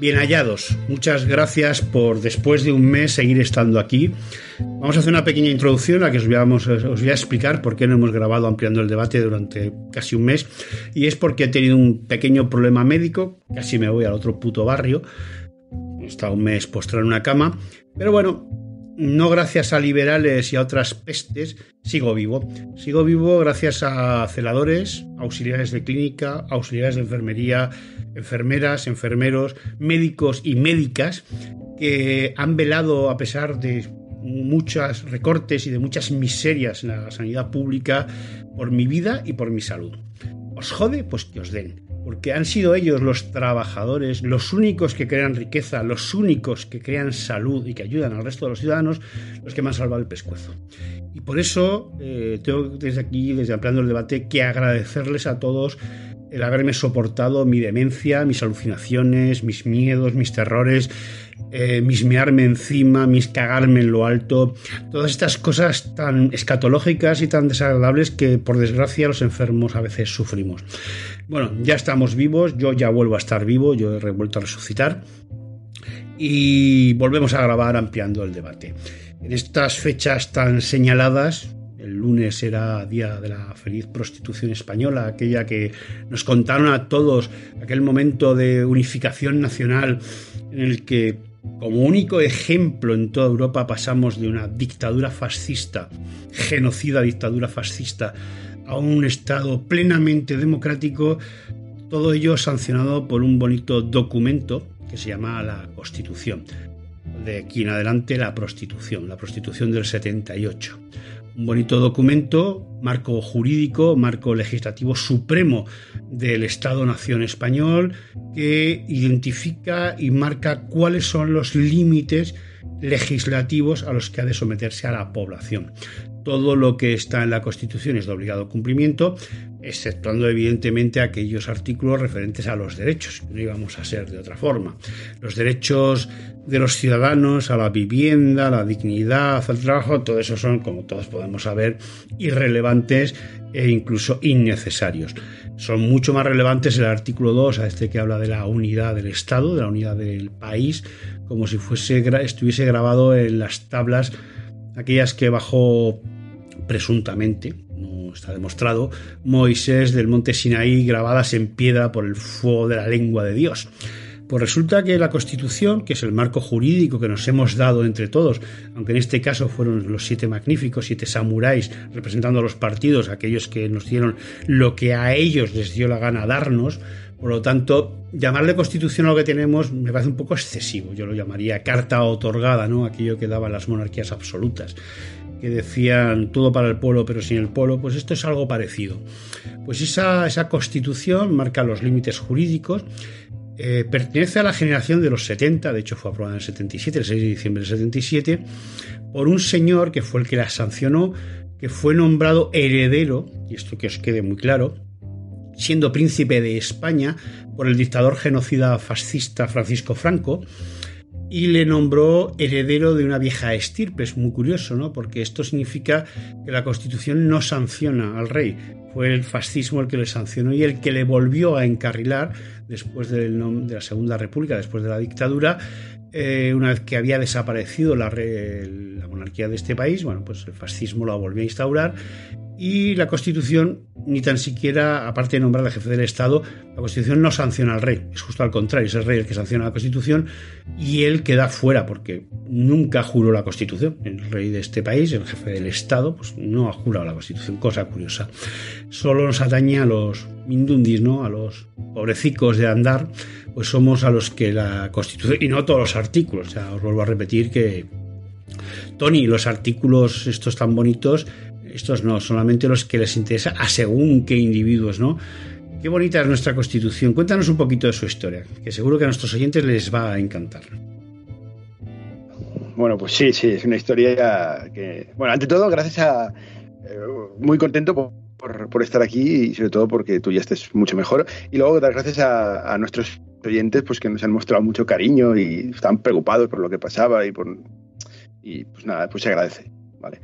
Bien hallados. Muchas gracias por después de un mes seguir estando aquí. Vamos a hacer una pequeña introducción a la que os voy, a, os voy a explicar por qué no hemos grabado ampliando el debate durante casi un mes. Y es porque he tenido un pequeño problema médico. Casi me voy al otro puto barrio. He estado un mes postrado en una cama. Pero bueno, no gracias a liberales y a otras pestes, sigo vivo. Sigo vivo gracias a celadores, auxiliares de clínica, auxiliares de enfermería, enfermeras, enfermeros, médicos y médicas que han velado a pesar de muchos recortes y de muchas miserias en la sanidad pública por mi vida y por mi salud. ¿Os jode? Pues que os den porque han sido ellos los trabajadores, los únicos que crean riqueza, los únicos que crean salud y que ayudan al resto de los ciudadanos, los que me han salvado el pescuezo. Y por eso eh, tengo desde aquí, desde ampliando el debate, que agradecerles a todos el haberme soportado mi demencia, mis alucinaciones, mis miedos, mis terrores, eh, mis mearme encima, mis cagarme en lo alto, todas estas cosas tan escatológicas y tan desagradables que por desgracia los enfermos a veces sufrimos. Bueno, ya estamos vivos, yo ya vuelvo a estar vivo, yo he vuelto a resucitar y volvemos a grabar ampliando el debate. En estas fechas tan señaladas, el lunes era día de la feliz prostitución española, aquella que nos contaron a todos, aquel momento de unificación nacional en el que como único ejemplo en toda Europa pasamos de una dictadura fascista, genocida dictadura fascista, a un Estado plenamente democrático, todo ello sancionado por un bonito documento que se llama la Constitución. De aquí en adelante la prostitución, la prostitución del 78 un bonito documento, marco jurídico, marco legislativo supremo del Estado-Nación español, que identifica y marca cuáles son los límites legislativos a los que ha de someterse a la población. Todo lo que está en la Constitución es de obligado cumplimiento, exceptuando evidentemente aquellos artículos referentes a los derechos, que no íbamos a ser de otra forma. Los derechos de los ciudadanos a la vivienda, a la dignidad, al trabajo, todo eso son, como todos podemos saber, irrelevantes e incluso innecesarios. Son mucho más relevantes el artículo 2, a este que habla de la unidad del Estado, de la unidad del país, como si fuese, estuviese grabado en las tablas, aquellas que bajó presuntamente, no está demostrado, Moisés del monte Sinaí grabadas en piedra por el fuego de la lengua de Dios. Pues resulta que la Constitución, que es el marco jurídico que nos hemos dado entre todos, aunque en este caso fueron los siete magníficos, siete samuráis representando a los partidos, aquellos que nos dieron lo que a ellos les dio la gana darnos, por lo tanto, llamarle Constitución a lo que tenemos me parece un poco excesivo. Yo lo llamaría carta otorgada, ¿no? Aquello que daban las monarquías absolutas que decían todo para el pueblo pero sin el pueblo, pues esto es algo parecido. Pues esa, esa constitución marca los límites jurídicos, eh, pertenece a la generación de los 70, de hecho fue aprobada en el 77, el 6 de diciembre del 77, por un señor que fue el que la sancionó, que fue nombrado heredero, y esto que os quede muy claro, siendo príncipe de España por el dictador genocida fascista Francisco Franco, y le nombró heredero de una vieja estirpe. Es muy curioso, ¿no? Porque esto significa que la Constitución no sanciona al rey. Fue el fascismo el que le sancionó y el que le volvió a encarrilar después de la Segunda República, después de la dictadura, eh, una vez que había desaparecido la, la, monarquía de este país, bueno, pues el fascismo lo volvió a instaurar y la Constitución, ni tan siquiera, aparte de nombrar al jefe del Estado, la Constitución no sanciona al rey. Es justo al contrario, es el rey el que sanciona la Constitución y él queda fuera porque nunca juró la Constitución. El rey de este país, el jefe del Estado, pues no ha jurado la Constitución, cosa curiosa. Solo nos atañe a los mindundis, ¿no? A los pobrecicos de andar, pues somos a los que la Constitución, y no todos los artículos, os vuelvo a repetir que Tony, los artículos estos tan bonitos estos no, solamente los que les interesa a según qué individuos, ¿no? Qué bonita es nuestra Constitución. Cuéntanos un poquito de su historia, que seguro que a nuestros oyentes les va a encantar. Bueno, pues sí, sí, es una historia que, bueno, ante todo, gracias a, eh, muy contento por, estar aquí y sobre todo porque tú ya estés mucho mejor. Y luego dar gracias a, nuestros oyentes, pues que nos han mostrado mucho cariño y están preocupados por lo que pasaba y por, y pues nada, pues se agradece, ¿vale?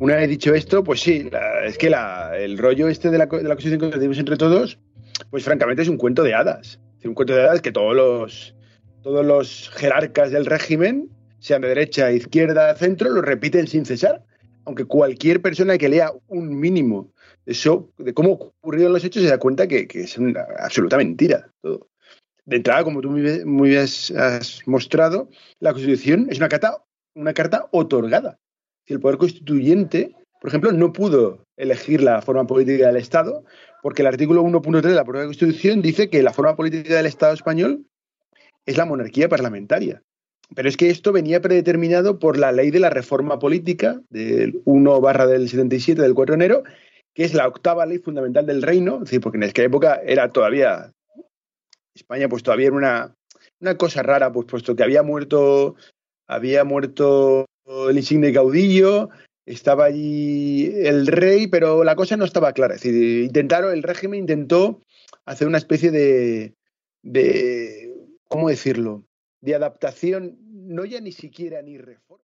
Una vez dicho esto, pues sí, es que el rollo este de la, de la Constitución que tenemos entre todos, pues francamente es un cuento de hadas. Es un cuento de hadas que todos los, todos los jerarcas del régimen, sean de derecha, izquierda, centro, lo repiten sin cesar. Aunque cualquier persona que lea un mínimo de, de cómo ocurrieron los hechos se da cuenta que, es una absoluta mentira todo. De entrada, como tú muy bien has mostrado, la Constitución es una carta, una carta otorgada el poder constituyente, por ejemplo, no pudo elegir la forma política del Estado, porque el artículo 1.3 de la propia Constitución dice que la forma política del Estado español es la monarquía parlamentaria. Pero es que esto venía predeterminado por la ley de la reforma política del 1 barra del 77 del 4 de enero, que es la octava ley fundamental del reino, es decir, porque en aquella época era todavía, España pues todavía era una, una cosa rara, pues puesto que había muerto, había muerto el insigne caudillo, estaba allí el rey, pero la cosa no estaba clara. Es decir, intentaron, el régimen intentó hacer una especie de, de ¿cómo decirlo? De adaptación, no ya ni siquiera ni reforma.